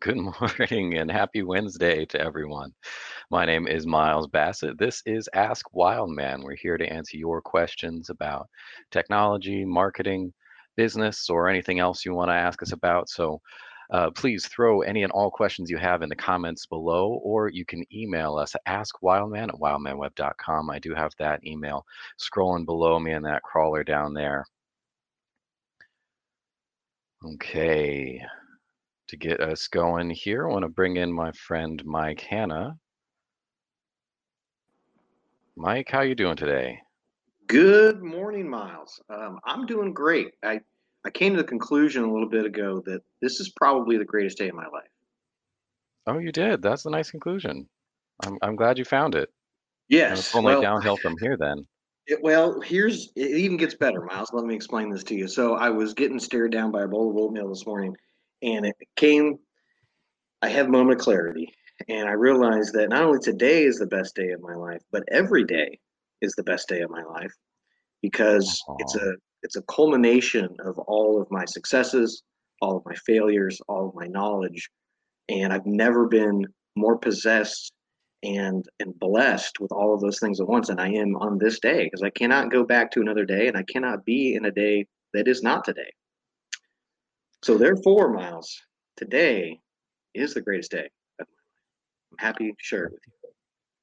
Good morning and happy Wednesday to everyone. My name is Miles Bassett. This is Ask Wildman. We're here to answer your questions about technology, marketing, business, or anything else you want to ask us about. So uh, please throw any and all questions you have in the comments below, or you can email us at askwildman at wildmanweb.com. I do have that email scrolling below me in that crawler down there. Okay, to get us going here, I want to bring in my friend Mike Hanna. Mike, how you doing today? Good morning, Miles. Um, I'm doing great. I, I came to the conclusion a little bit ago that this is probably the greatest day of my life. Oh, you did. That's a nice conclusion. I'm I'm glad you found it. Yes. It's only well, downhill from here then. It, well, here's it even gets better, Miles. Let me explain this to you. So I was getting stared down by a bowl of oatmeal this morning, and it came i had a moment of clarity and i realized that not only today is the best day of my life but every day is the best day of my life because Aww. it's a it's a culmination of all of my successes all of my failures all of my knowledge and i've never been more possessed and and blessed with all of those things at once and i am on this day because i cannot go back to another day and i cannot be in a day that is not today so therefore, Miles, today is the greatest day of my life. I'm happy to share it with you.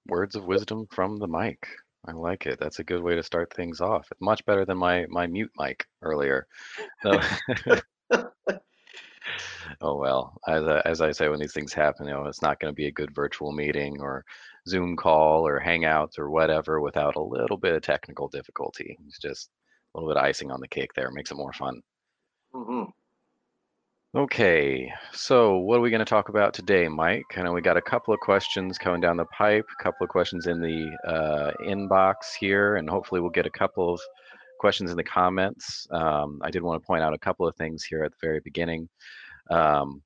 Words of wisdom from the mic. I like it. That's a good way to start things off. It's much better than my my mute mic earlier. So, oh well, as I, as I say, when these things happen, you know, it's not going to be a good virtual meeting or Zoom call or Hangouts or whatever without a little bit of technical difficulty. It's just a little bit of icing on the cake there. Makes it more fun. Mm-hmm. Okay, so what are we going to talk about today, Mike? I know we got a couple of questions coming down the pipe, a couple of questions in the uh, inbox here, and hopefully we'll get a couple of questions in the comments. Um, I did want to point out a couple of things here at the very beginning. Um,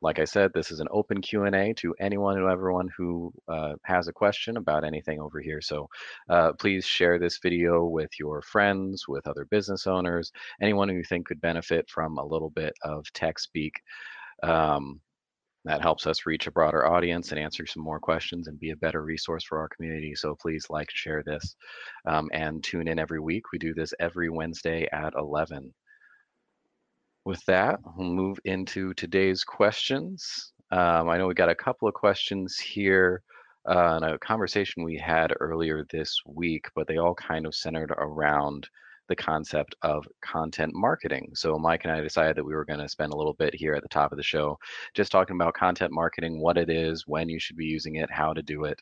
like I said, this is an open Q&A to anyone and everyone who uh, has a question about anything over here. So uh, please share this video with your friends, with other business owners, anyone who you think could benefit from a little bit of tech speak. Um, that helps us reach a broader audience and answer some more questions and be a better resource for our community. So please like, share this, um, and tune in every week. We do this every Wednesday at 11 with that, we'll move into today's questions. Um, I know we got a couple of questions here uh, in a conversation we had earlier this week, but they all kind of centered around the concept of content marketing. So Mike and I decided that we were going to spend a little bit here at the top of the show just talking about content marketing, what it is, when you should be using it, how to do it.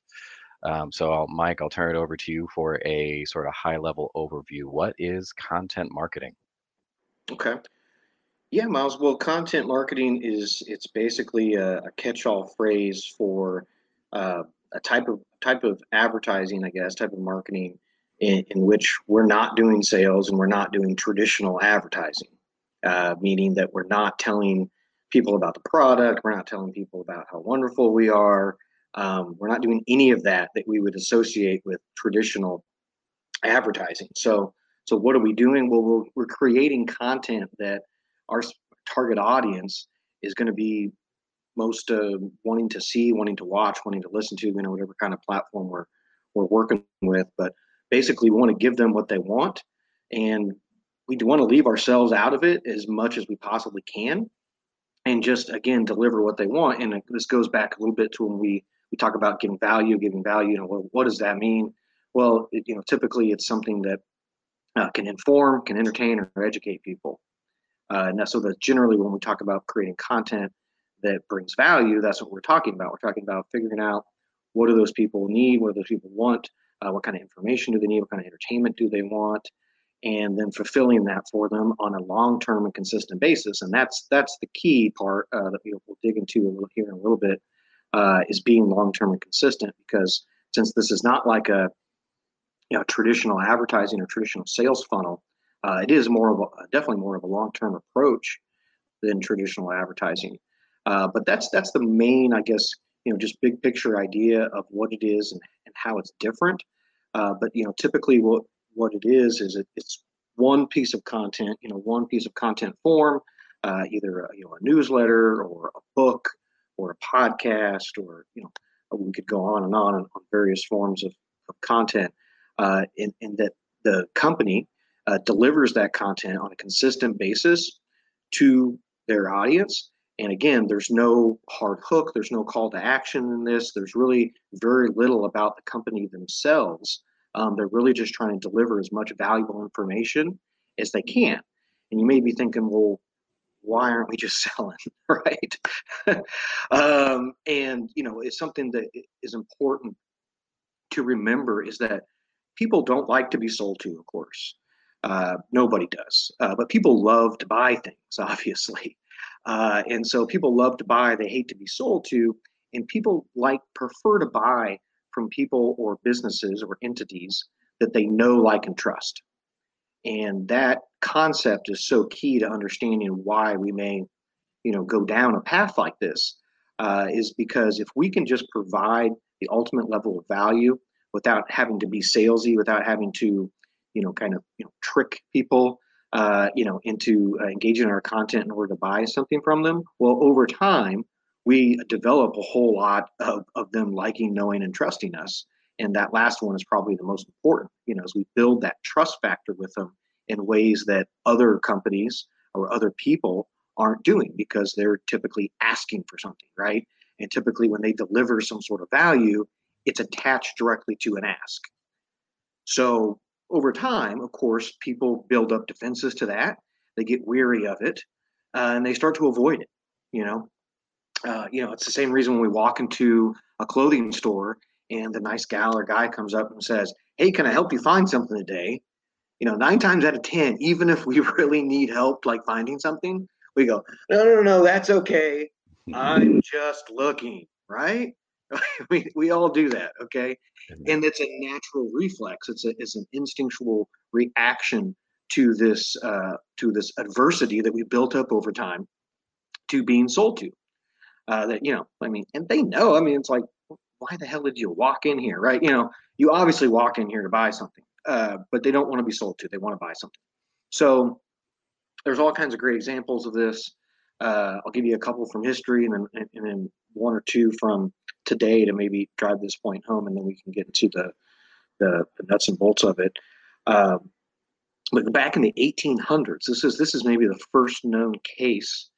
Um, so I'll, Mike, I'll turn it over to you for a sort of high level overview. What is content marketing? Okay. Yeah, Miles. Well, content marketing is it's basically a, a catch-all phrase for uh, a type of type of advertising, I guess, type of marketing in, in which we're not doing sales and we're not doing traditional advertising, uh, meaning that we're not telling people about the product, we're not telling people about how wonderful we are. Um, we're not doing any of that that we would associate with traditional advertising. So, so what are we doing? Well, we're, we're creating content that our target audience is going to be most uh, wanting to see, wanting to watch, wanting to listen to, you know, whatever kind of platform we're we're working with. But basically, we want to give them what they want, and we want to leave ourselves out of it as much as we possibly can, and just again deliver what they want. And this goes back a little bit to when we we talk about giving value, giving value. You know, well, what does that mean? Well, it, you know, typically it's something that uh, can inform, can entertain, or educate people. Uh, and so that generally when we talk about creating content that brings value, that's what we're talking about. We're talking about figuring out what do those people need, what do those people want, uh, what kind of information do they need, what kind of entertainment do they want, and then fulfilling that for them on a long-term and consistent basis. And that's that's the key part uh, that we'll, we'll, dig into a little here in a little bit uh, is being long-term and consistent because since this is not like a you know traditional advertising or traditional sales funnel, uh, it is more of a definitely more of a long-term approach than traditional advertising. Uh, but that's that's the main, I guess, you know, just big picture idea of what it is and, and how it's different. Uh, but you know, typically what what it is is it, it's one piece of content, you know, one piece of content form, uh, either a, you know a newsletter or a book or a podcast or you know we could go on and on on various forms of, of content, uh, and, and that the company uh, delivers that content on a consistent basis to their audience. And again, there's no hard hook, there's no call to action in this. There's really very little about the company themselves. Um, they're really just trying to deliver as much valuable information as they can. And you may be thinking, well, why aren't we just selling, right? um, and you know, it's something that is important to remember is that people don't like to be sold to, of course. Uh, nobody does. Uh, but people love to buy things, obviously. Uh, and so people love to buy, they hate to be sold to, and people like prefer to buy from people or businesses or entities that they know, like, and trust. And that concept is so key to understanding why we may, you know, go down a path like this. Uh, is because if we can just provide the ultimate level of value without having to be salesy, without having to you know, kind of you know, trick people, uh, you know, into uh, engaging in our content in order to buy something from them. Well, over time, we develop a whole lot of, of them liking, knowing, and trusting us. And that last one is probably the most important, you know, as we build that trust factor with them in ways that other companies or other people aren't doing because they're typically asking for something, right? And typically, when they deliver some sort of value, it's attached directly to an ask. So over time, of course, people build up defenses to that. They get weary of it, uh, and they start to avoid it. You know, uh, you know, it's the same reason when we walk into a clothing store and the nice gal or guy comes up and says, "Hey, can I help you find something today?" You know, nine times out of ten, even if we really need help, like finding something, we go, "No, no, no, that's okay. I'm just looking." Right? we, we all do that okay? And it's a natural reflex it's a it's an instinctual reaction to this uh, to this adversity that we built up over time to being sold to uh, that you know i mean and they know i mean it's like why the hell did you walk in here? Right you know you obviously walk in here to buy something uh, but they don't want to be sold to they want to buy something. So there's all kinds of great examples of this uh, I'll give you a couple from history and then, and then one or two from today to maybe drive this point home, and then we can get into the the, the nuts and bolts of it. Um, but back in the 1800s, this is this is maybe the first known case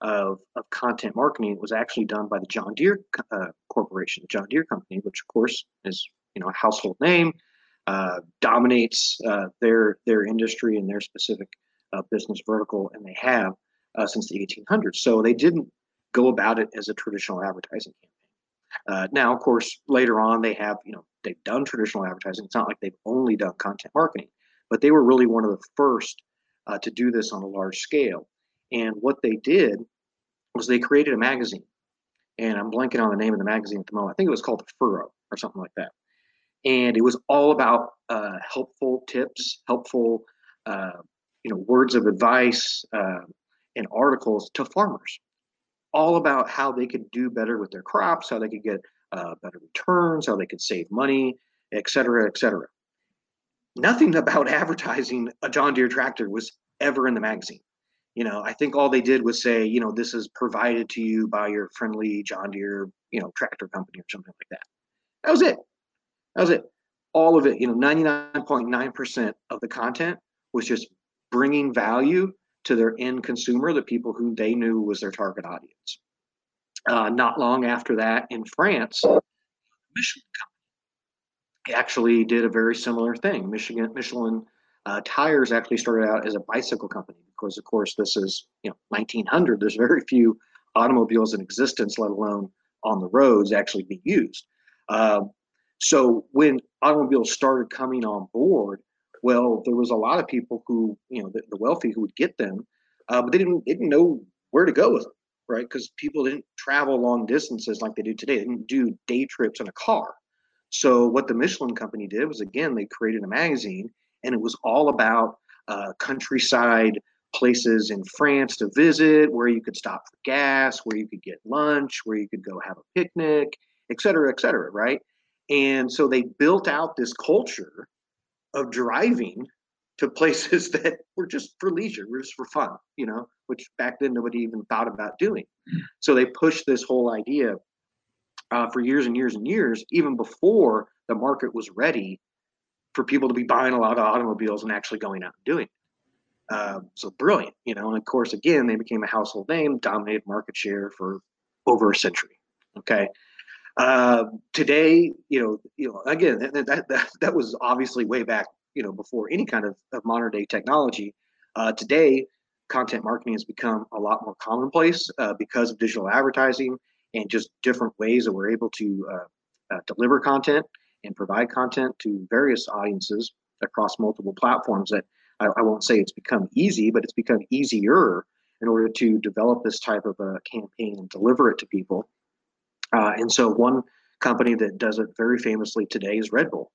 of, of content marketing. It was actually done by the John Deere uh, Corporation, the John Deere Company, which of course is you know a household name, uh, dominates uh, their their industry and their specific uh, business vertical, and they have uh, since the 1800s. So they didn't go about it as a traditional advertising campaign. Uh, now, of course, later on they have, you know, they've done traditional advertising. It's not like they've only done content marketing, but they were really one of the first uh, to do this on a large scale. And what they did was they created a magazine, and I'm blanking on the name of the magazine at the moment. I think it was called the Furrow or something like that. And it was all about uh, helpful tips, helpful, uh, you know, words of advice uh, and articles to farmers all about how they could do better with their crops, how they could get uh, better returns, how they could save money, et cetera, et cetera. Nothing about advertising a John Deere tractor was ever in the magazine. You know, I think all they did was say, you know, this is provided to you by your friendly John Deere, you know, tractor company or something like that. That was it. That was it. All of it, you know, 99.9% of the content was just bringing value to their end consumer, the people who they knew was their target audience. Uh, not long after that, in France, Michelin company actually did a very similar thing. Michigan Michelin uh, tires actually started out as a bicycle company because, of course, this is you know 1900. There's very few automobiles in existence, let alone on the roads, actually being used. Uh, so when automobiles started coming on board, Well, there was a lot of people who, you know, the, the wealthy who would get them, uh, but they didn't, they didn't know where to go with them, right? Because people didn't travel long distances like they do today. They didn't do day trips in a car. So what the Michelin company did was, again, they created a magazine, and it was all about uh, countryside places in France to visit, where you could stop for gas, where you could get lunch, where you could go have a picnic, et cetera, et cetera, right? And so they built out this culture of driving to places that were just for leisure, were just for fun, you know, which back then nobody even thought about doing. So they pushed this whole idea uh, for years and years and years, even before the market was ready for people to be buying a lot of automobiles and actually going out and doing it. Uh, so brilliant, you know. And of course, again, they became a household name, dominated market share for over a century. Okay. Uh, today, you know, you know, again, that, that, that, was obviously way back, you know, before any kind of, of modern day technology. Uh, today, content marketing has become a lot more commonplace uh, because of digital advertising and just different ways that we're able to uh, uh, deliver content and provide content to various audiences across multiple platforms that I, I, won't say it's become easy, but it's become easier in order to develop this type of a campaign and deliver it to people. Uh, and so, one company that does it very famously today is Red Bull.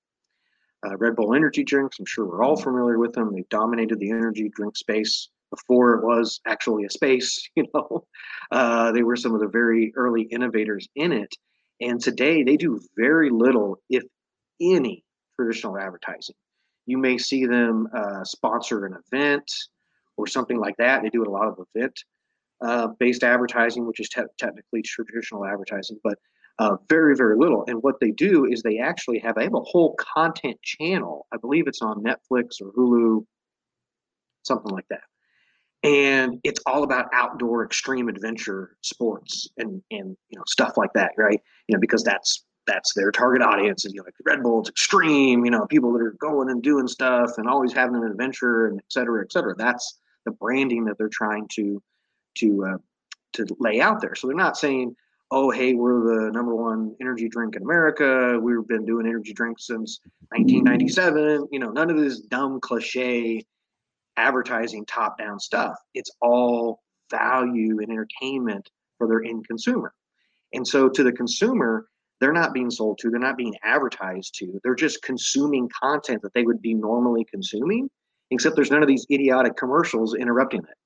Uh, Red Bull energy drinks, I'm sure we're all familiar with them. They've dominated the energy drink space before it was actually a space. You know, uh, they were some of the very early innovators in it. And today, they do very little, if any, traditional advertising. You may see them uh, sponsor an event or something like that. They do a lot of event uh, based advertising, which is te- technically traditional advertising, but uh, very, very little. And what they do is they actually have, they have a whole content channel. I believe it's on Netflix or Hulu, something like that. And it's all about outdoor extreme adventure sports and, and you know stuff like that, right? You know, because that's that's their target audience. And you know, like Red Bull, it's extreme. You know, people that are going and doing stuff and always having an adventure and et cetera, et cetera. That's the branding that they're trying to to uh, to lay out there. So they're not saying, "Oh, hey, we're the number one energy drink in America. We've been doing energy drinks since 1997." You know, none of this dumb cliche advertising top-down stuff. It's all value and entertainment for their end consumer. And so to the consumer, they're not being sold to, they're not being advertised to. They're just consuming content that they would be normally consuming, except there's none of these idiotic commercials interrupting it.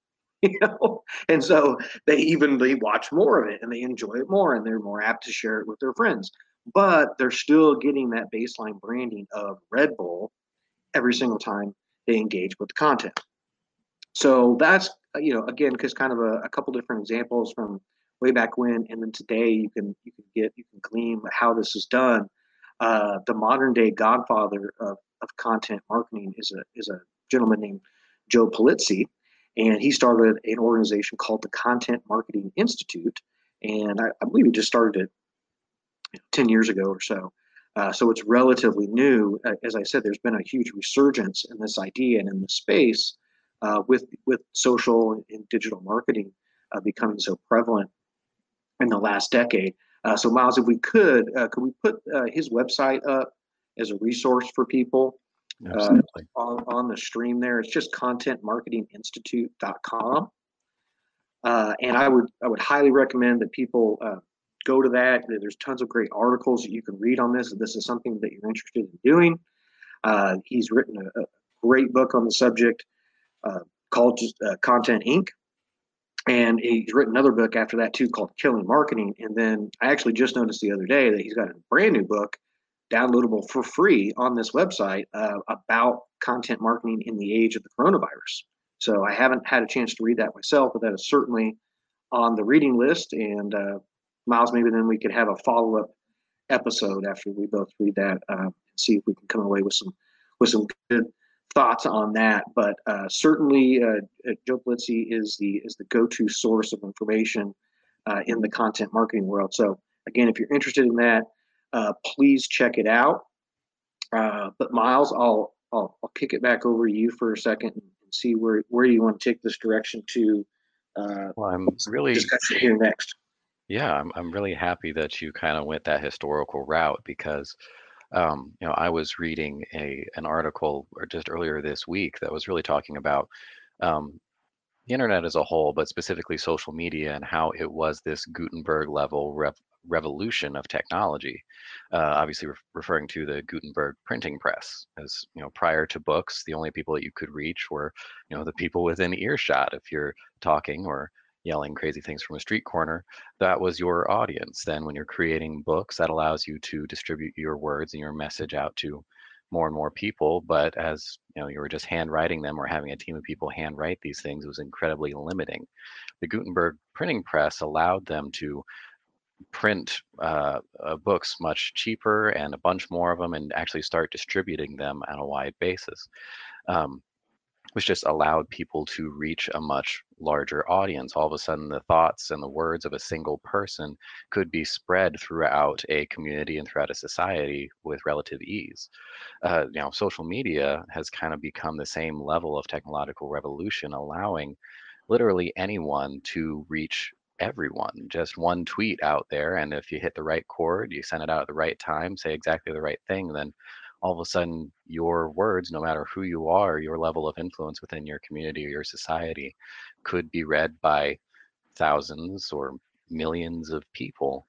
you know? And so they even they watch more of it and they enjoy it more and they're more apt to share it with their friends. But they're still getting that baseline branding of red bull every single time they engage with the content. So that's you know again because kind of a, a couple different examples from way back when and then today you can you can get you can glean how this is done. Uh, the modern day godfather of, of content marketing is a is a gentleman named joe pulizzi and he started an organization called the Content Marketing Institute. And I, I believe he just started it you know, 10 years ago or so. Uh, so it's relatively new. Uh, as I said, there's been a huge resurgence in this idea and in the space uh, with with social and digital marketing uh, becoming so prevalent in the last decade. Uh, so Miles, if we could, uh, could we put his website up as a resource for people? Uh, on, on the stream there. It's just contentmarketinginstitute.com. Uh, and I would I would highly recommend that people uh, go to that. There's tons of great articles that you can read on this. If this is something that you're interested in doing, uh, he's written a, a, great book on the subject uh, called just uh, Content Inc. And he's written another book after that too called Killing Marketing. And then I actually just noticed the other day that he's got a brand new book downloadable for free on this website uh, about content marketing in the age of the coronavirus. So I haven't had a chance to read that myself, but that is certainly on the reading list. And uh, Miles, maybe then we could have a follow up episode after we both read that uh, and see if we can come away with some with some good thoughts on that. But uh, certainly, uh, uh, Joe Pulizzi is the is the go to source of information in the content marketing world. So again, if you're interested in that, uh, please check it out. Uh, but Miles, I'll, I'll, I'll kick it back over to you for a second and see where where you want to take this direction to. Uh, well, I'm really discussion here next. Yeah, I'm I'm really happy that you kind of went that historical route because Um, you know, I was reading a an article or just earlier this week that was really talking about um, the internet as a whole, but specifically social media and how it was this Gutenberg level revolution of technology. Uh, obviously, re- referring to the Gutenberg printing press, as you know, prior to books, the only people that you could reach were, you know, the people within earshot. If you're talking or yelling crazy things from a street corner, that was your audience. Then, when you're creating books, that allows you to distribute your words and your message out to more and more people. But as you know, you were just handwriting them or having a team of people handwrite these things it was incredibly limiting. The Gutenberg printing press allowed them to print uh, uh, books much cheaper and a bunch more of them and actually start distributing them on a wide basis. Um, which just allowed people to reach a much larger audience. All of a sudden, the thoughts and the words of a single person could be spread throughout a community and throughout a society with relative ease. Uh, know, social media has kind of become the same level of technological revolution, allowing literally anyone to reach everyone. Just one tweet out there, and if you hit the right chord, you send it out at the right time, say exactly the right thing, then all of a sudden your words, no matter who you are, your level of influence within your community or your society, could be read by thousands or millions of people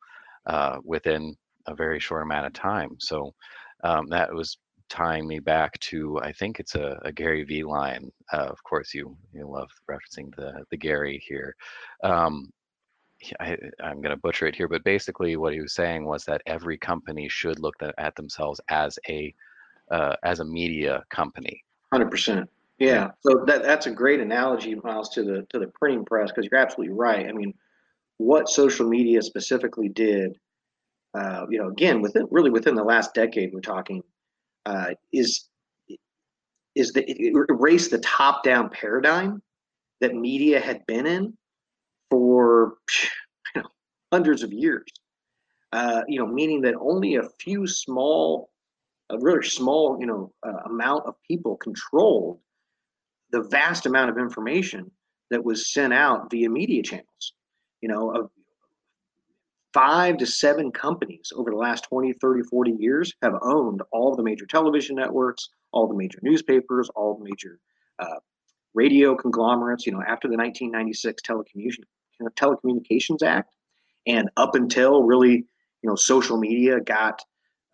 uh, within a very short amount of time. So um, that was tying me back to I think it's a, a Gary Vee line. Uh, of course, you you love referencing the the Gary here. Um, I, am going to butcher it here, but basically what he was saying was that every company should look at themselves as a uh, as a media company. Hundred percent. Yeah. So that that's a great analogy, Miles, to the to the printing press because you're absolutely right. I mean, what social media specifically did, uh, you know, again within really within the last decade, we're talking, uh, is is that it erased the top down paradigm that media had been in for you know, hundreds of years. Uh, you know, meaning that only a few small, a really small, you know, uh, amount of people controlled the vast amount of information that was sent out via media channels. You know, of five to seven companies over the last 20, 30, 40 years have owned all the major television networks, all the major newspapers, all the major uh, radio conglomerates. You know, after the 1996 telecommunication Telecommunications Act, and up until really, you know, social media got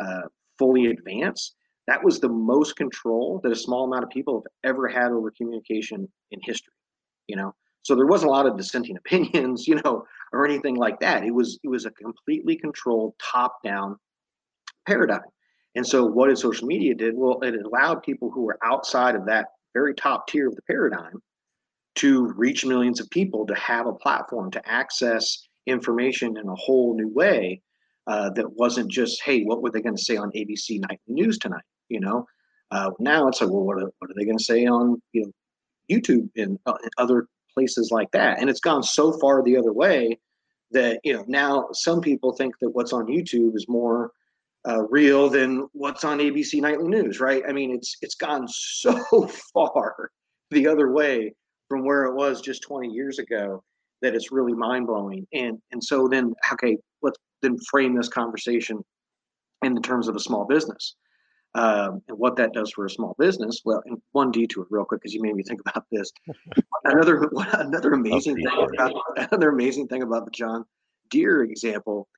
uh, fully advanced, that was the most control that a small amount of people have ever had over communication in history. You know, so there wasn't a lot of dissenting opinions, you know, or anything like that. It was it was a completely controlled top-down paradigm. And so what did social media did? Well, it allowed people who were outside of that very top tier of the paradigm to reach millions of people, to have a platform, to access information in a whole new way uh, that wasn't just, hey, what were they going to say on ABC Nightly News tonight? You know, uh, now it's like, well, what are, what are they going to say on you know YouTube and, uh, and other places like that? And it's gone so far the other way that you know now some people think that what's on YouTube is more uh, real than what's on ABC Nightly News, right? I mean, it's it's gone so far the other way from where it was just 20 years ago that it's really mind blowing. And and so then okay, let's then frame this conversation in the terms of a small business. Um, and what that does for a small business. Well, and one detour real quick because you made me think about this. another another amazing thing about another amazing thing about the John Deere example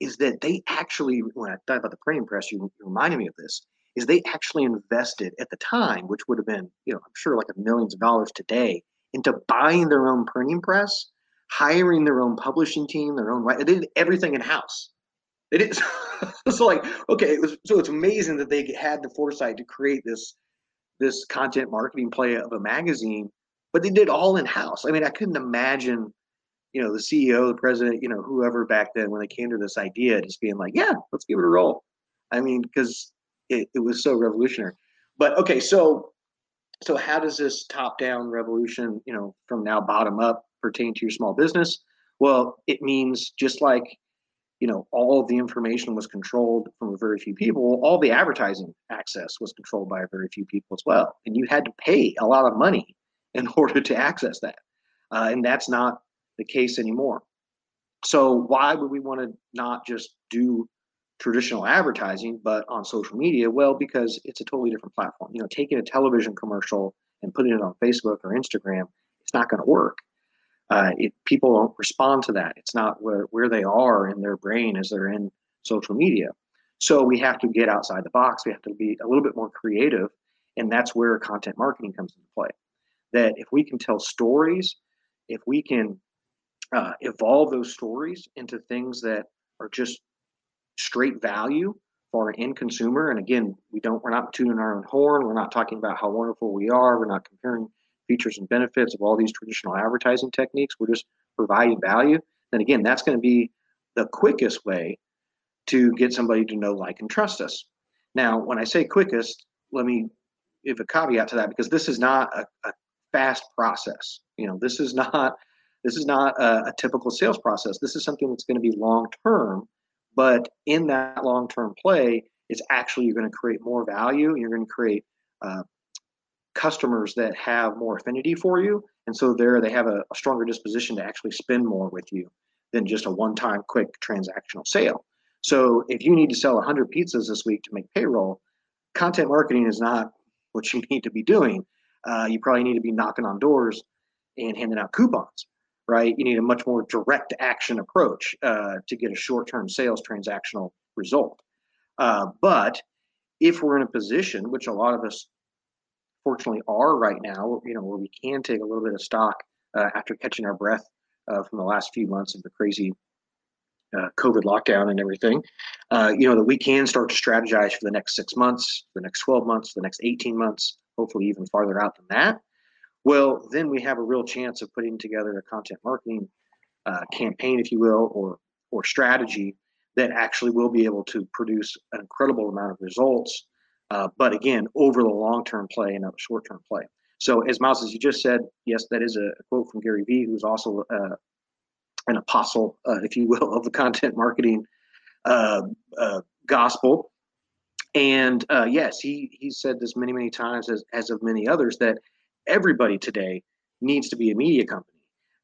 is that they actually when I thought about the printing press, you, you reminded me of this. Is they actually invested at the time, which would have been, you know, I'm sure like a millions of dollars today, into buying their own printing press, hiring their own publishing team, their own right. They did everything in house. They is so like okay, it was, so it's amazing that they had the foresight to create this this content marketing play of a magazine, but they did all in house. I mean, I couldn't imagine, you know, the CEO, the president, you know, whoever back then when they came to this idea, just being like, yeah, let's give it a roll. I mean, because it, it was so revolutionary. But okay, so so how does this top-down revolution, you know, from now bottom up pertain to your small business? Well, it means just like you know all the information was controlled from a very few people all the advertising access was controlled by a very few people as well and you had to pay a lot of money in order to access that uh, and that's not the case anymore so why would we want to not just do traditional advertising, but on social media? Well, because it's a totally different platform. You know, taking a television commercial and putting it on Facebook or Instagram, it's not going to work. Uh, it, people don't respond to that. It's not where, where they are in their brain as they're in social media. So we have to get outside the box. We have to be a little bit more creative. And that's where content marketing comes into play. That if we can tell stories, if we can uh, evolve those stories into things that are just straight value for an end consumer. And again, we don't we're not tuning our own horn. We're not talking about how wonderful we are. We're not comparing features and benefits of all these traditional advertising techniques. We're just providing value. And again, that's going to be the quickest way to get somebody to know, like, and trust us. Now, when I say quickest, let me give a caveat to that because this is not a, a fast process. You know, this is not this is not a, a typical sales process. This is something that's going to be long term but in that long term play, it's actually you're going to create more value. You're going to create uh, customers that have more affinity for you. And so there they have a, a stronger disposition to actually spend more with you than just a one time quick transactional sale. So if you need to sell 100 pizzas this week to make payroll, content marketing is not what you need to be doing. Uh, you probably need to be knocking on doors and handing out coupons right? You need a much more direct action approach uh, to get a short term sales transactional result. Uh, but if we're in a position, which a lot of us fortunately are right now, you know, where we can take a little bit of stock uh, after catching our breath uh, from the last few months of the crazy uh, COVID lockdown and everything, uh, you know, that we can start to strategize for the next six months, the next 12 months, the next 18 months, hopefully even farther out than that well, then we have a real chance of putting together a content marketing uh, campaign, if you will, or or strategy that actually will be able to produce an incredible amount of results. Uh, but again, over the long term play and not a short term play. So, as Miles, as you just said, yes, that is a quote from Gary Vee, who's also uh, an apostle, uh, if you will, of the content marketing uh, uh, gospel. And yes, he he said this many many times, as as of many others, that everybody today needs to be a media company.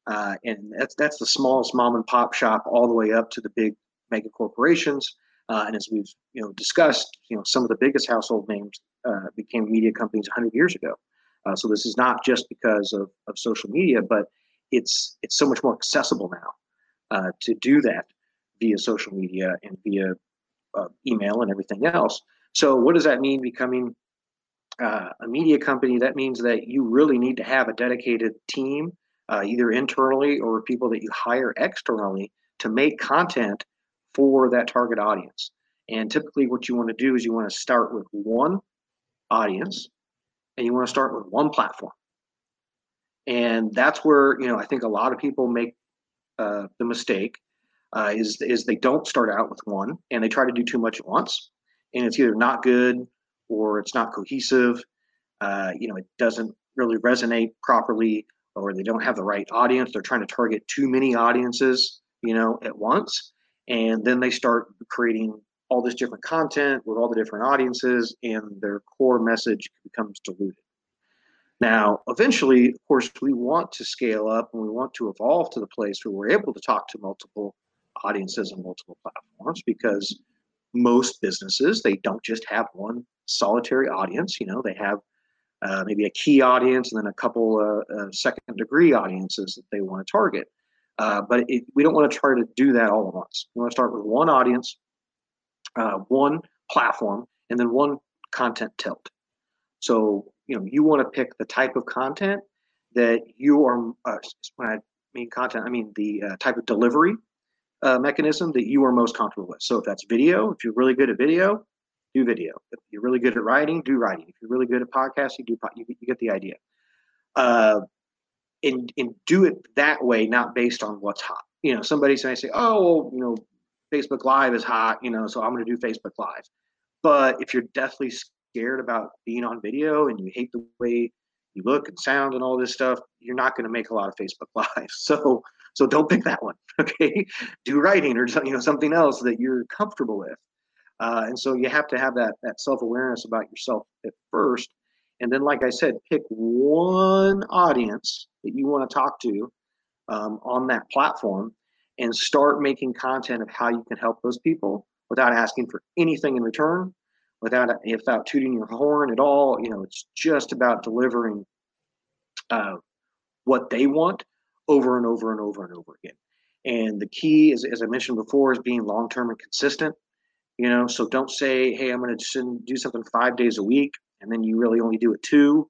Uh, and that's that's the smallest mom and pop shop all the way up to the big mega corporations. Uh, and as we've you know discussed, you know some of the biggest household names uh, became media companies 100 years ago. Uh, so this is not just because of, of social media, but it's it's so much more accessible now uh, to do that via social media and via uh, email and everything else. So what does that mean becoming uh, a media company, that means that you really need to have a dedicated team, uh, either internally or people that you hire externally to make content for that target audience. And typically, what you want to do is you want to start with one audience and you want to start with one platform. And that's where, you know, I think a lot of people make uh, the mistake uh, is, is they don't start out with one and they try to do too much at once. And it's either not good or it's not cohesive. Uh, you know, it doesn't really resonate properly, or they don't have the right audience. They're trying to target too many audiences, you know, at once, and then they start creating all this different content with all the different audiences, and their core message becomes diluted. Now, eventually, of course, we want to scale up and we want to evolve to the place where we're able to talk to multiple audiences and multiple platforms because most businesses they don't just have one solitary audience. You know, they have uh, maybe a key audience and then a couple uh, uh, second degree audiences that they want to target. Uh, but it, we don't want to try to do that all at once. We want to start with one audience, uh, one platform, and then one content tilt. So, you know, you want to pick the type of content that you are, uh, when I mean content, I mean the type of delivery mechanism that you are most comfortable with. So if that's video, if you're really good at video, do video. If you're really good at writing, do writing. If you're really good at podcasting, do you, you get the idea. Uh, and and do it that way, not based on what's hot. You know, somebody may say, oh, you know, Facebook Live is hot, you know, so I'm going to do Facebook Live. But if you're deathly scared about being on video and you hate the way you look and sound and all this stuff, you're not going to make a lot of Facebook Live. So so don't pick that one. Okay, do writing or you know something else that you're comfortable with. Uh, and so you have to have that, that self awareness about yourself at first. And then, like I said, pick one audience that you want to talk to um, on that platform and start making content of how you can help those people without asking for anything in return, without without tooting your horn at all. You know, it's just about delivering uh, what they want over and over and over and over again. And the key, is, as I mentioned before, is being long term and consistent. You know, so don't say, "Hey, I'm going to do something five days a week," and then you really only do it two.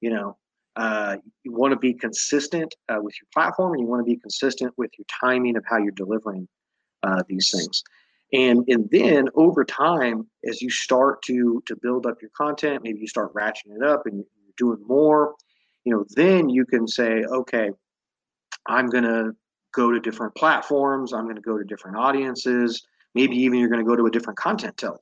You know, uh, you want to be consistent uh, with your platform, and you want to be consistent with your timing of how you're delivering uh, these things. And and then over time, as you start to to build up your content, maybe you start ratcheting it up and you're doing more. You know, then you can say, okay, I'm going to go to different platforms. I'm going to go to different audiences. Maybe even you're going to go to a different content tilt.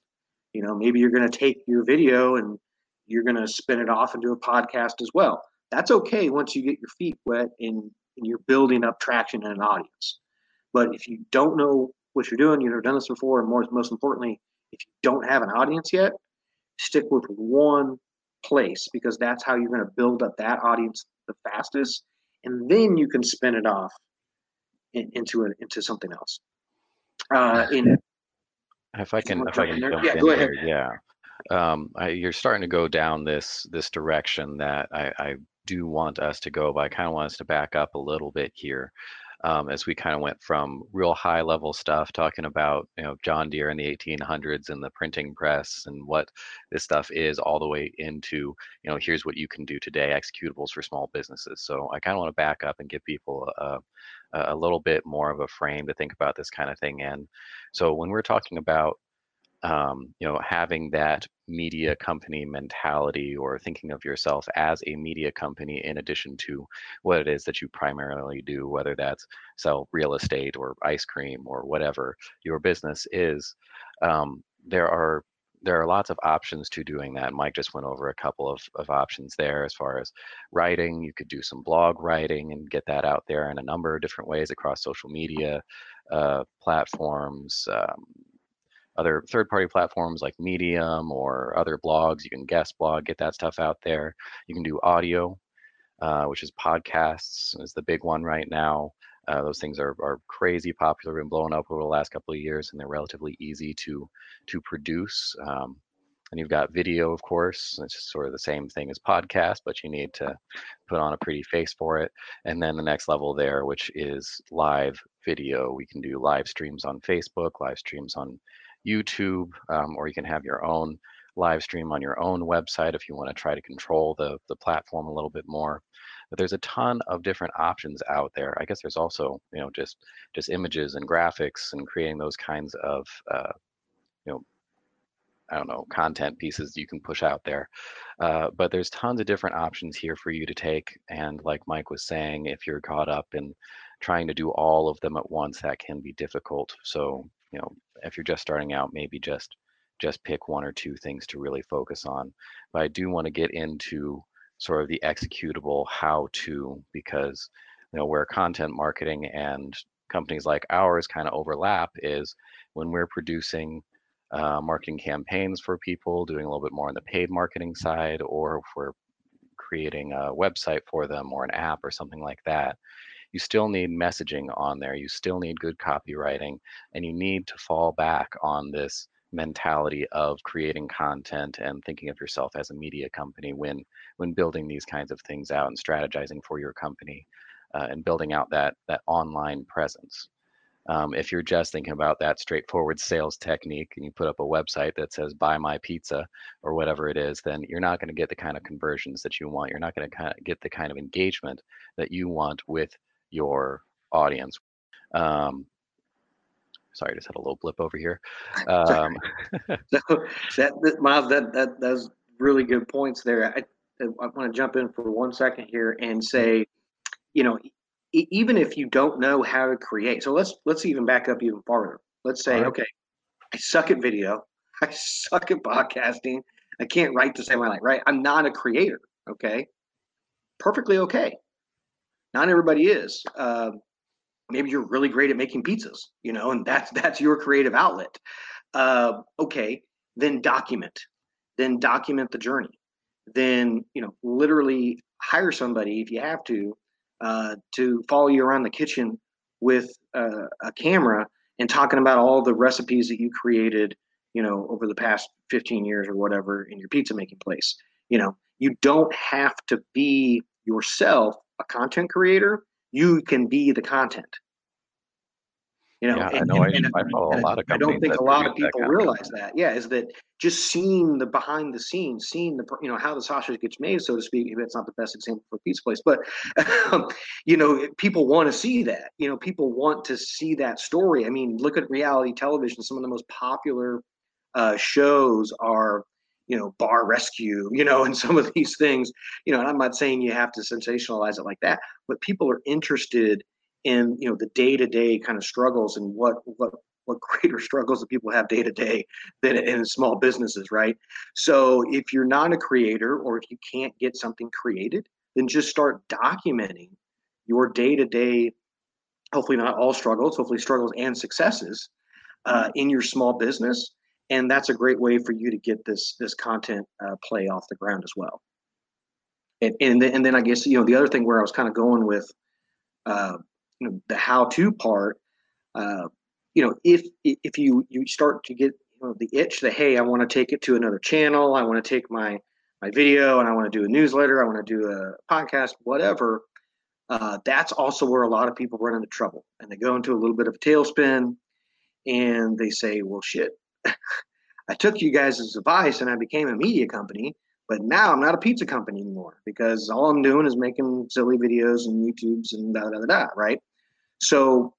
You know, maybe you're going to take your video and you're going to spin it off and do a podcast as well. That's okay once you get your feet wet and, and you're building up traction in an audience. But if you don't know what you're doing, you've never done this before, and more, most importantly, if you don't have an audience yet, stick with one place because that's how you're going to build up that audience the fastest, and then you can spin it off in, into into something else. Uh, in if I can, if I can jump yeah, in go ahead. there, yeah. Um, I, you're starting to go down this this direction that I, I do want us to go, but I kind of want us to back up a little bit here. Um, as we kind of went from real high level stuff talking about you know John Deere in the 1800s and the printing press and what this stuff is all the way into you know here's what you can do today executables for small businesses. So I kind of want to back up and give people a, a little bit more of a frame to think about this kind of thing. In so when we're talking about um, you know, having that media company mentality or thinking of yourself as a media company in addition to what it is that you primarily do, whether that's sell real estate or ice cream or whatever your business is, um, there are there are lots of options to doing that. Mike just went over a couple of, of options there as far as writing. You could do some blog writing and get that out there in a number of different ways across social media uh, platforms. Um, other third party platforms like Medium or other blogs. You can guest blog, get that stuff out there. You can do audio, uh, which is podcasts, is the big one right now. Uh, those things are, are crazy popular and blowing up over the last couple of years, and they're relatively easy to to produce. Um, and you've got video, of course. It's sort of the same thing as podcast, but you need to put on a pretty face for it. And then the next level there, which is live video. We can do live streams on Facebook, live streams on YouTube, um, or you can have your own live stream on your own website if you want to try to control the, the platform a little bit more. But there's a ton of different options out there. I guess there's also, you know, just just images and graphics and creating those kinds of, uh, you know, I don't know, content pieces you can push out there. Uh, but there's tons of different options here for you to take. And like Mike was saying, if you're caught up in trying to do all of them at once, that can be difficult. So you know, if you're just starting out, maybe just just pick one or two things to really focus on. But I do want to get into sort of the executable how to because you know where content marketing and companies like ours kind of overlap is when we're producing uh, marketing campaigns for people, doing a little bit more on the paid marketing side, or if we're creating a website for them or an app or something like that you still need messaging on there. You still need good copywriting, and you need to fall back on this mentality of creating content and thinking of yourself as a media company when when building these kinds of things out and strategizing for your company uh, and building out that that online presence. Um, if you're just thinking about that straightforward sales technique and you put up a website that says buy my pizza or whatever it is, then you're not going to get the kind of conversions that you want. You're not going to get the kind of engagement that you want with your audience. Um, sorry, I just had a little blip over here. Um, so that, that Miles, that that that's really good points there. I, I want to jump in for one second here and say, you know, e- even if you don't know how to create, so let's let's even back up even farther. Let's say, right. okay, I suck at video, I suck at podcasting, I can't write to save my life, right? I'm not a creator, okay? Perfectly okay. Not everybody is. Uh, maybe you're really great at making pizzas, you know, and that's that's your creative outlet. Uh, okay, then document, then document the journey. Then you know, literally hire somebody if you have to uh, to follow you around the kitchen with uh, a camera and talking about all the recipes that you created, you know, over the past 15 years or whatever in your pizza making place. You know, you don't have to be yourself a content creator. You can be the content. You know, Yeah, I and, know. I, and, and, I follow a lot of I don't think a lot of produce that people realize that. Yeah, is that just seeing the behind the scenes, seeing the you know how the sausage gets made, so to speak. Maybe it's not the best example for pizza place, but you know, people want to see that. You know, people want to see that story. I mean, look at reality television. Some of the most popular uh, shows are you know bar rescue you know and some of these things you know and i'm not saying you have to sensationalize it like that but people are interested in you know the day-to-day kind of struggles and what what what greater struggles that people have day to day than in small businesses right? So if you're not a creator or if you can't get something created then just start documenting your day-to-day hopefully not all struggles hopefully struggles and successes uh, in your small business and that's a great way for you to get this this content uh, play off the ground as well. And and then, and then i guess you know the other thing where i was kind of going with uh, you know the how to part uh, you know if if you you start to get you know the itch that hey i want to take it to another channel i want to take my my video and i want to do a newsletter i want to do a podcast whatever uh, that's also where a lot of people run into trouble. And they go into a little bit of a tailspin and they say well shit i took you guys' advice and i became a media company but now i'm not a pizza company anymore because all i'm doing is making silly videos and youtubes and da da da da right? So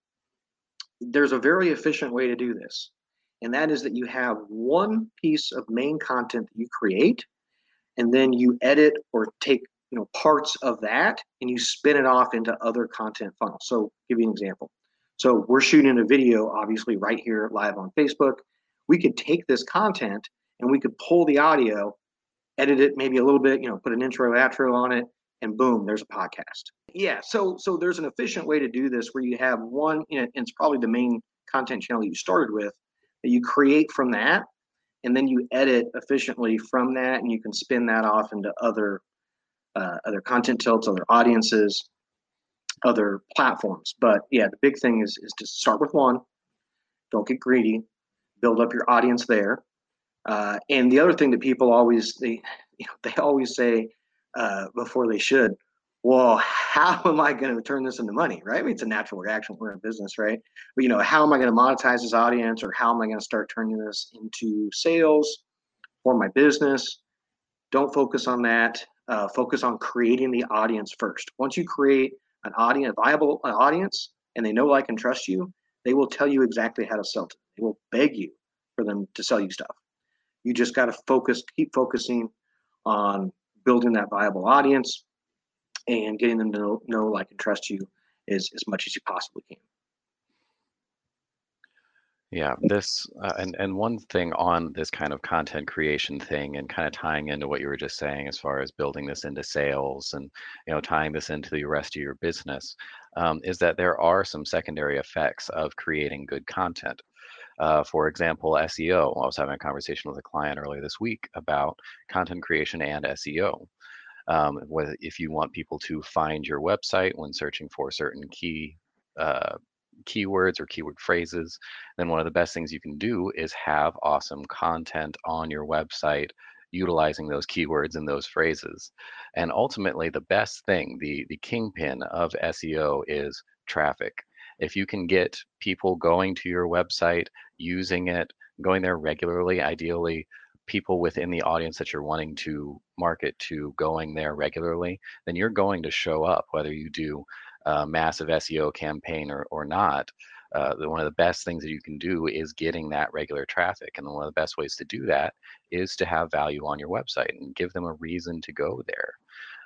there's a very efficient way to do this and that is that you have one piece of main content that you create and then you edit or take you know parts of that and you spin it off into other content funnels. So give you an example. So we're shooting a video obviously right here live on facebook we could take this content and we could pull the audio edit it maybe a little bit you know put an intro outro on it and boom there's a podcast. Yeah so so there's an efficient way to do this where you have one you know, and it's probably the main content channel you started with that you create from that and then you edit efficiently from that and you can spin that off into other uh, other content tilts other audiences other platforms. But yeah the big thing is is to start with one. Don't get greedy build up your audience there. Uh, and the other thing that people always they you know they always say uh, before they should well how am i going to turn this into money? Right? I mean it's a natural reaction we're in business right? But you know how am i going to monetize this audience or how am i going to start turning this into sales for my business? Don't focus on that. Uh, focus on creating the audience first. Once you create an audience a viable audience and they know like and trust you they will tell you exactly how to sell to they will beg you for them to sell you stuff you just got to focus keep focusing on building that viable audience and getting them to know, know like and trust you as, as much as you possibly can Yeah, this uh, and and one thing on this kind of content creation thing, and kind of tying into what you were just saying, as far as building this into sales, and you know tying this into the rest of your business, um, is that there are some secondary effects of creating good content. Uh, for example, SEO. I was having a conversation with a client earlier this week about content creation and SEO. Um, if you want people to find your website when searching for certain key uh, keywords or keyword phrases, then one of the best things you can do is have awesome content on your website utilizing those keywords and those phrases. And ultimately, the best thing, the, the kingpin of SEO is traffic. If you can get people going to your website, using it, going there regularly, ideally, people within the audience that you're wanting to market to going there regularly, then you're going to show up, whether you do a massive SEO campaign or, or not. Uh, one of the best things that you can do is getting that regular traffic. And one of the best ways to do that is to have value on your website and give them a reason to go there.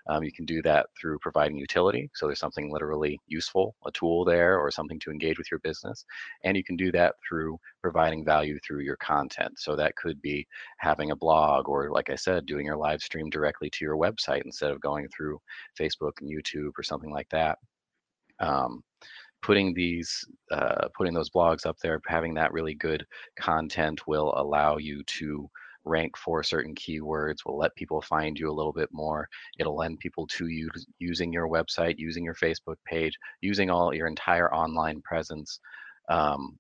Um, you can do that through providing utility. So there's something literally useful, a tool there, or something to engage with your business. And you can do that through providing value through your content. So that could be having a blog, or like I said, doing your live stream directly to your website instead of going through Facebook and YouTube or something like that. Um, putting these uh, putting those blogs up there having that really good content will allow you to rank for certain keywords will let people find you a little bit more it'll lend people to you using your website using your facebook page using all your entire online presence um,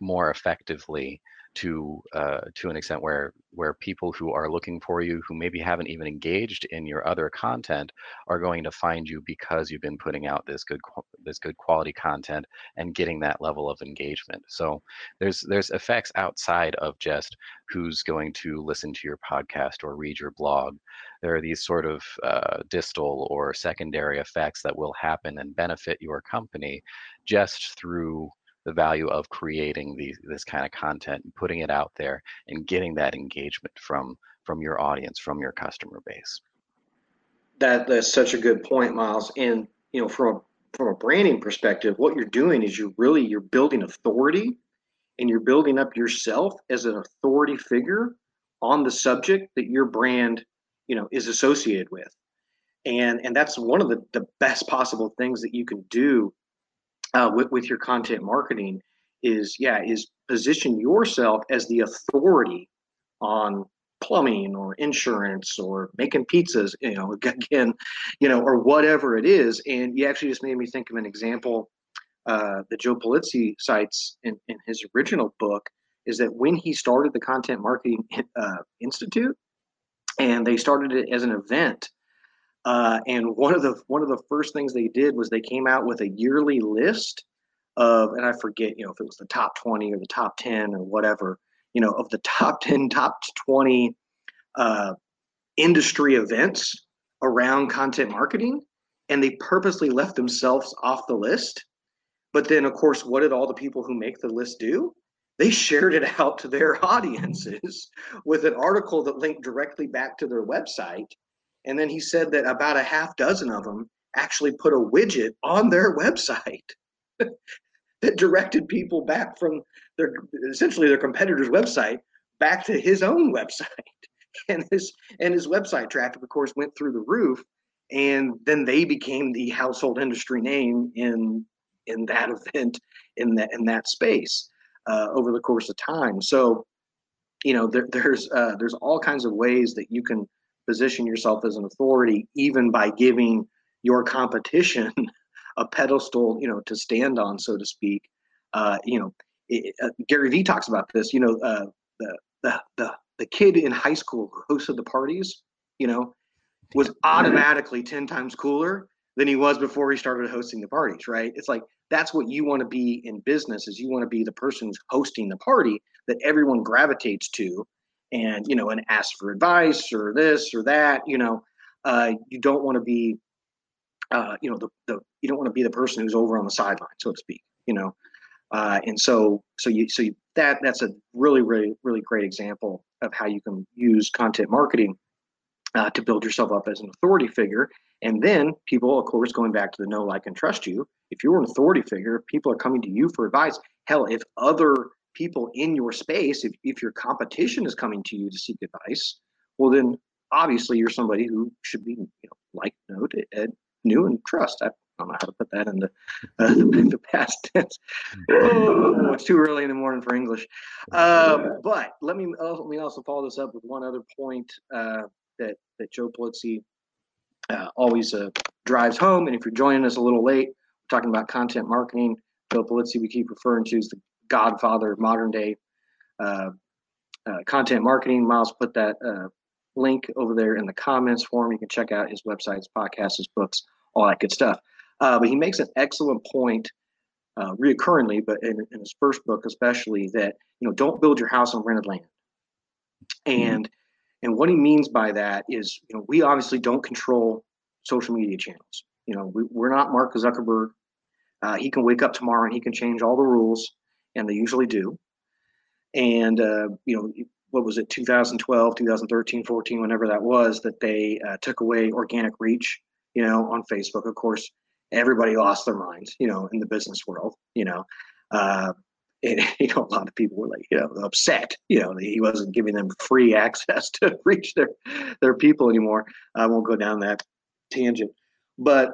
more effectively to uh, to an extent where where people who are looking for you who maybe haven't even engaged in your other content are going to find you because you've been putting out this good this good quality content and getting that level of engagement. So there's there's effects outside of just who's going to listen to your podcast or read your blog. There are these sort of uh, distal or secondary effects that will happen and benefit your company just through the value of creating these, this kind of content and putting it out there and getting that engagement from from your audience from your customer base. That that's such a good point miles and you know from from a branding perspective what you're doing is you're really you're building authority and you're building up yourself as an authority figure on the subject that your brand you know is associated with. And and that's one of the, the best possible things that you can do uh, with, with your content marketing is yeah is position yourself as the authority on plumbing or insurance or making pizzas you know again you know or whatever it is. And you actually just made me think of an example uh, that joe pulizzi cites in, in his original book is that when he started the content marketing uh, institute and they started it as an event uh, and one of the one of the first things they did was they came out with a yearly list of, and I forget, you know, if it was the top 20 or the top 10 or whatever, you know, of the top 10, top 20 uh, industry events around content marketing, and they purposely left themselves off the list. But then, of course, what did all the people who make the list do? They shared it out to their audiences with an article that linked directly back to their website and then he said that about a half dozen of them actually put a widget on their website that directed people back from their essentially their competitor's website back to his own website. And his and his website traffic, of course, went through the roof. And then they became the household industry name in in that event in that in that space uh, over the course of time. So, you know, there, there's uh, there's all kinds of ways that you can position yourself as an authority, even by giving your competition a pedestal, you know, to stand on, so to speak. Uh, you know, it, uh, Gary Vee talks about this. You know, uh, the, the the the kid in high school who hosted the parties, you know, was automatically ten times cooler than he was before he started hosting the parties. Right? It's like that's what you want to be in business. Is you want to be the person who's hosting the party that everyone gravitates to and you know and ask for advice or this or that you know uh, you don't want to be uh, you know the, the you don't want to be the person who's over on the sideline so to speak you know? Uh, and so so you so you, that that's a really really really great example of how you can use content marketing uh, to build yourself up as an authority figure. And then people of course going back to the know like and trust you if you're an authority figure people are coming to you for advice. Hell if other people in your space, if, if your competition is coming to you to seek advice, well, then obviously you're somebody who should be, you know, like, note, new, and trust. I don't know how to put that into uh, the past tense. Oh, it's too early in the morning for English. Um, but let me let me also follow this up with one other point uh, that that Joe Pulizzi uh, always uh, drives home. And if you're joining us a little late, we're talking about content marketing. Joe Pulizzi, we keep referring to as the godfather of modern day uh, uh, content marketing. Miles put that uh, link over there in the comments for him. You can check out his website, his podcast, his books, all that good stuff. Uh, but he makes an excellent point uh, reoccurringly, but in, in, his first book especially, that you know don't build your house on rented land. And mm-hmm. and what he means by that is, you know, we obviously don't control social media channels. You know, we, we're not Mark Zuckerberg. Uh, he can wake up tomorrow and he can change all the rules and they usually do. And uh, you know, what was it, 2012, 2013, 14, whenever that was, that they uh, took away organic reach, you know, on Facebook. Of course, everybody lost their minds, you know, in the business world, you know. Uh, and, you know, a lot of people were like, you know, upset, you know, he wasn't giving them free access to reach their their people anymore. I won't go down that tangent, but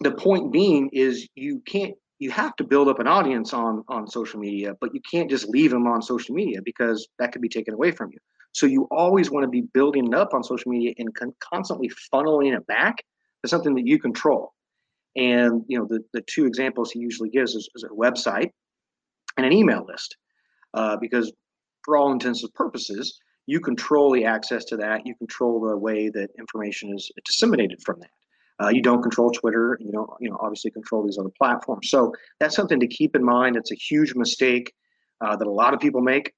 the point being is you can't you have to build up an audience on on social media but you can't just leave them on social media because that could be taken away from you so you always want to be building it up on social media and con- constantly funneling it back to something that you control and you know the, the two examples he usually gives is, is a website and an email list uh, because for all intents and purposes, you control the access to that. You control the way that information is disseminated from that. Uh, you don't control Twitter. You don't, you know, obviously control these other platforms. So that's something to keep in mind. It's a huge mistake uh, that a lot of people make.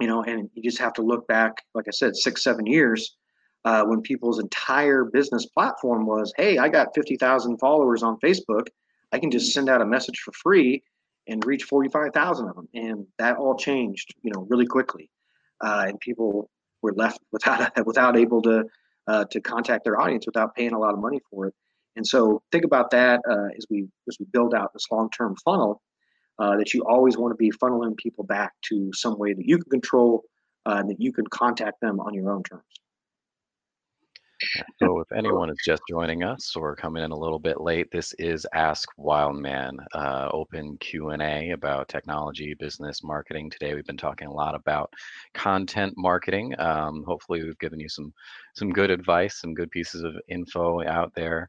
You know, and you just have to look back, like I said, six, seven years uh, when people's entire business platform was, "Hey, I got fifty thousand followers on Facebook. I can just send out a message for free and reach forty-five thousand of them." And that all changed, you know, really quickly, uh, and people were left without without able to uh, to contact their audience without paying a lot of money for it. And so think about that uh, as we as we build out this long-term funnel. Uh, that you always want to be funneling people back to some way that you can control uh, and that you can contact them on your own terms. So if anyone is just joining us or coming in a little bit late, this is Ask Wildman, uh, open Q&A about technology, business, marketing. Today we've been talking a lot about content marketing. Um, hopefully we've given you some some good advice, some good pieces of info out there.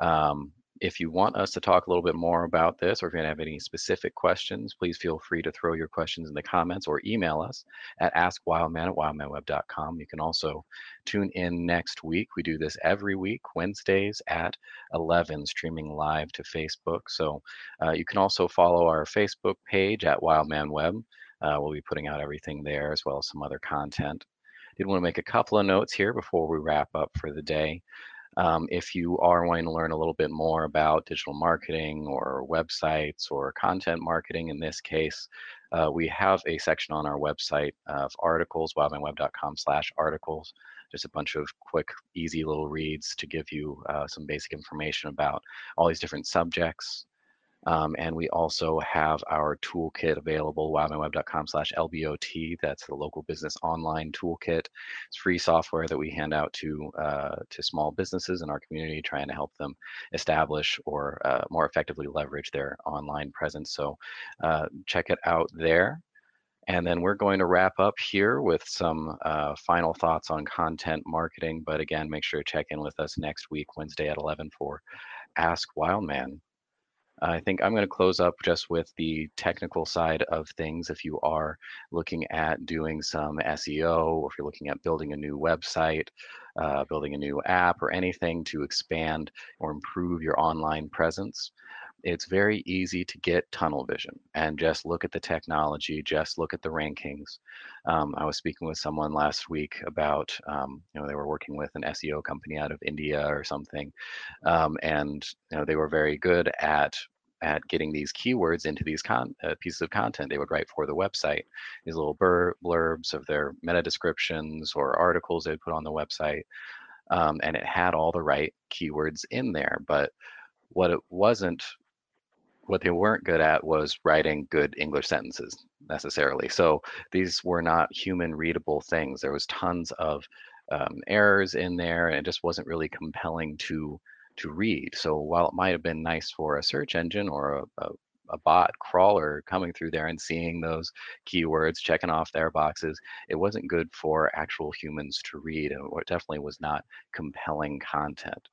Um, if you want us to talk a little bit more about this, or if you have any specific questions, please feel free to throw your questions in the comments or email us at askwildman at wildmanweb.com. You can also tune in next week. We do this every week, Wednesdays at 11, streaming live to Facebook. So uh, you can also follow our Facebook page at wildmanweb. Uh, we'll be putting out everything there as well as some other content. Did want to make a couple of notes here before we wrap up for the day. Um, if you are wanting to learn a little bit more about digital marketing or websites or content marketing in this case, uh, we have a section on our website of articles, wildmanweb.com slash articles. Just a bunch of quick, easy little reads to give you uh, some basic information about all these different subjects. Um, and we also have our toolkit available, wildmanweb.com slash LBOT. That's the local business online toolkit. It's free software that we hand out to, uh, to small businesses in our community, trying to help them establish or uh, more effectively leverage their online presence. So uh, check it out there. And then we're going to wrap up here with some uh, final thoughts on content marketing. But again, make sure to check in with us next week, Wednesday at 11 for Ask Wildman. I think I'm going to close up just with the technical side of things. If you are looking at doing some SEO, or if you're looking at building a new website, uh, building a new app, or anything to expand or improve your online presence, it's very easy to get tunnel vision and just look at the technology, just look at the rankings. Um, I was speaking with someone last week about, um, you know, they were working with an SEO company out of India or something, um, and you know they were very good at at getting these keywords into these con- uh, pieces of content they would write for the website. These little blurbs of their meta descriptions or articles they'd put on the website, um, and it had all the right keywords in there, but what it wasn't what they weren't good at was writing good English sentences necessarily. So these were not human readable things. There was tons of um, errors in there, and it just wasn't really compelling to to read. So while it might have been nice for a search engine or a, a, a bot crawler coming through there and seeing those keywords, checking off their boxes, it wasn't good for actual humans to read, and it definitely was not compelling content.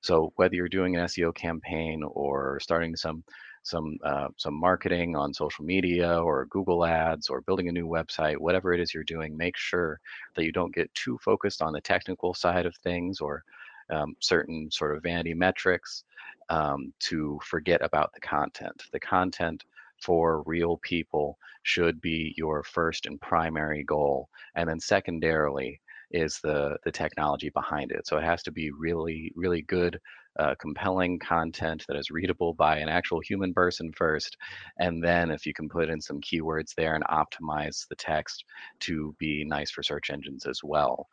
So whether you're doing an SEO campaign or starting some some uh, some marketing on social media or Google Ads or building a new website, whatever it is you're doing, make sure that you don't get too focused on the technical side of things or um, certain sort of vanity metrics um, to forget about the content. The content for real people should be your first and primary goal, and then secondarily is the the technology behind it. So it has to be really really good uh, compelling content that is readable by an actual human person first. And then if you can put in some keywords there and optimize the text to be nice for search engines as well.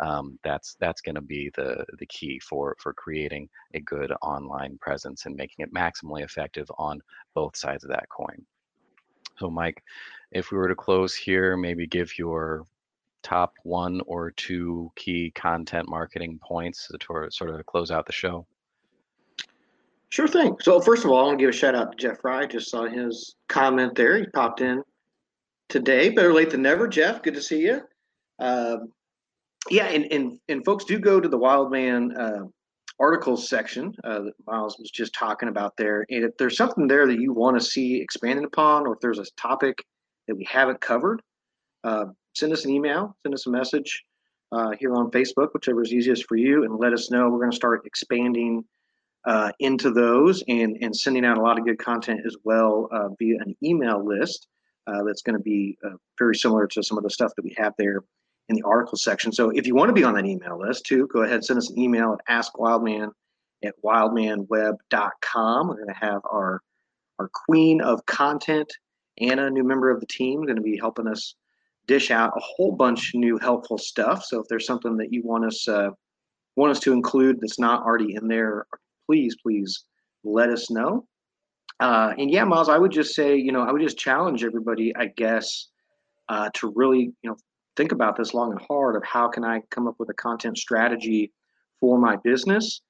Um, that's that's going to be the the key for for creating a good online presence and making it maximally effective on both sides of that coin. So, Mike, if we were to close here, maybe give your top one or two key content marketing points to sort of close out the show. Sure thing. So first of all, I want to give a shout out to Jeff Fry. Just saw his comment there. He popped in today. Better late than never, Jeff. Good to see you. Um, yeah, and, and and folks do go to the Wildman uh, articles section uh, that Miles was just talking about there. And if there's something there that you want to see expanded upon, or if there's a topic that we haven't covered, uh, send us an email, send us a message uh, here on Facebook, whichever is easiest for you, and let us know. We're going to start expanding uh, into those and, and sending out a lot of good content as well uh, via an email list uh, that's going to be uh, very similar to some of the stuff that we have there in the article section. So if you want to be on that email list too, go ahead and send us an email at askwildman at wildmanweb.com. We're going to have our our queen of content, Anna, new member of the team, going to be helping us dish out a whole bunch of new helpful stuff. So if there's something that you want us uh, want us to include that's not already in there, please, please let us know. Uh, and yeah, Miles, I would just say, you know, I would just challenge everybody, I guess, uh, to really, you know, think about this long and hard of how can I come up with a content strategy for my business,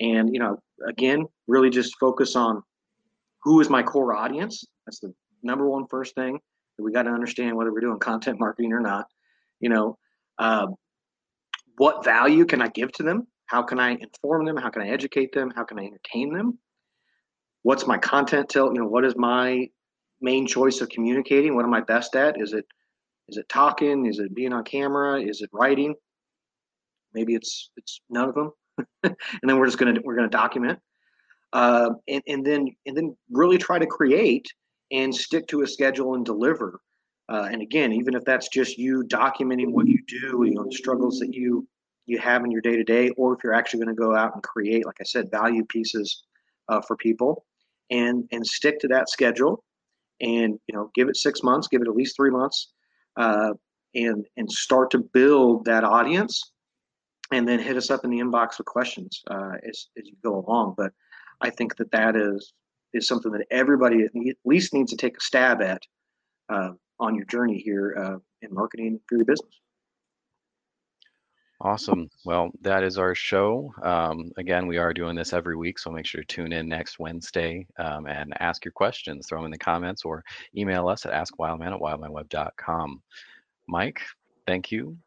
and you know, again, really just focus on who is my core audience. That's the number one first thing that we got to understand whether we're doing content marketing or not. You know, uh, what value can I give to them? How can I inform them? How can I educate them? How can I entertain them? What's my content tilt? You know, what is my main choice of communicating? What am I best at? Is it is it talking? Is it being on camera? Is it writing? Maybe it's it's none of them. and then we're just gonna we're gonna document, uh, and and then and then really try to create and stick to a schedule and deliver. Uh, and again, even if that's just you documenting what you do, you know, the struggles that you you have in your day to day, or if you're actually going to go out and create, like I said, value pieces uh, for people, and and stick to that schedule, and you know, give it six months, give it at least three months, uh, and and start to build that audience, and then hit us up in the inbox with questions uh, as as you go along. But I think that that is is something that everybody at least needs to take a stab at uh, on your journey here uh, in marketing for your business. Awesome. Well, that is our show. Um, again, we are doing this every week, so make sure to tune in next Wednesday um, and ask your questions. Throw them in the comments or email us at askwildman at wildmanweb.com. Mike, thank you.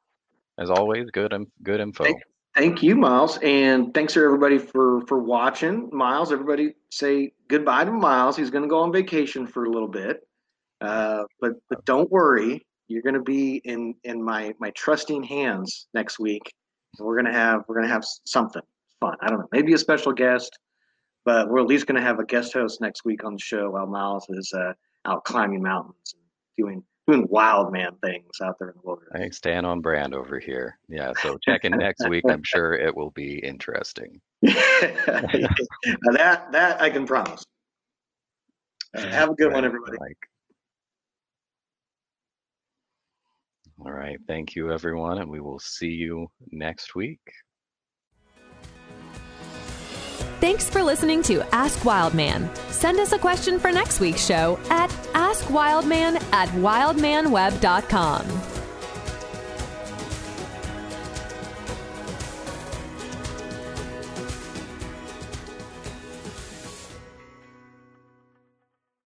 As always, good and good info. Thank, thank you, Miles, and thanks to everybody for for watching. Miles, everybody say goodbye to Miles. He's going to go on vacation for a little bit, uh, but but don't worry you're going to be in in my my trusting hands next week. And we're going to have we're going to have something fun. I don't know maybe a special guest but we're at least going to have a guest host next week on the show while miles is uh, out climbing mountains and doing doing wild man things out there in the wilderness. I stand on brand over here. Yeah so check in next week. I'm sure it will be interesting. That that i can promise. Uh, have a good one everybody. like All right. Thank you, everyone. And we will see you next week. Thanks for listening to Ask Wildman. Send us a question for next week's show at askwildman at wildmanweb.com.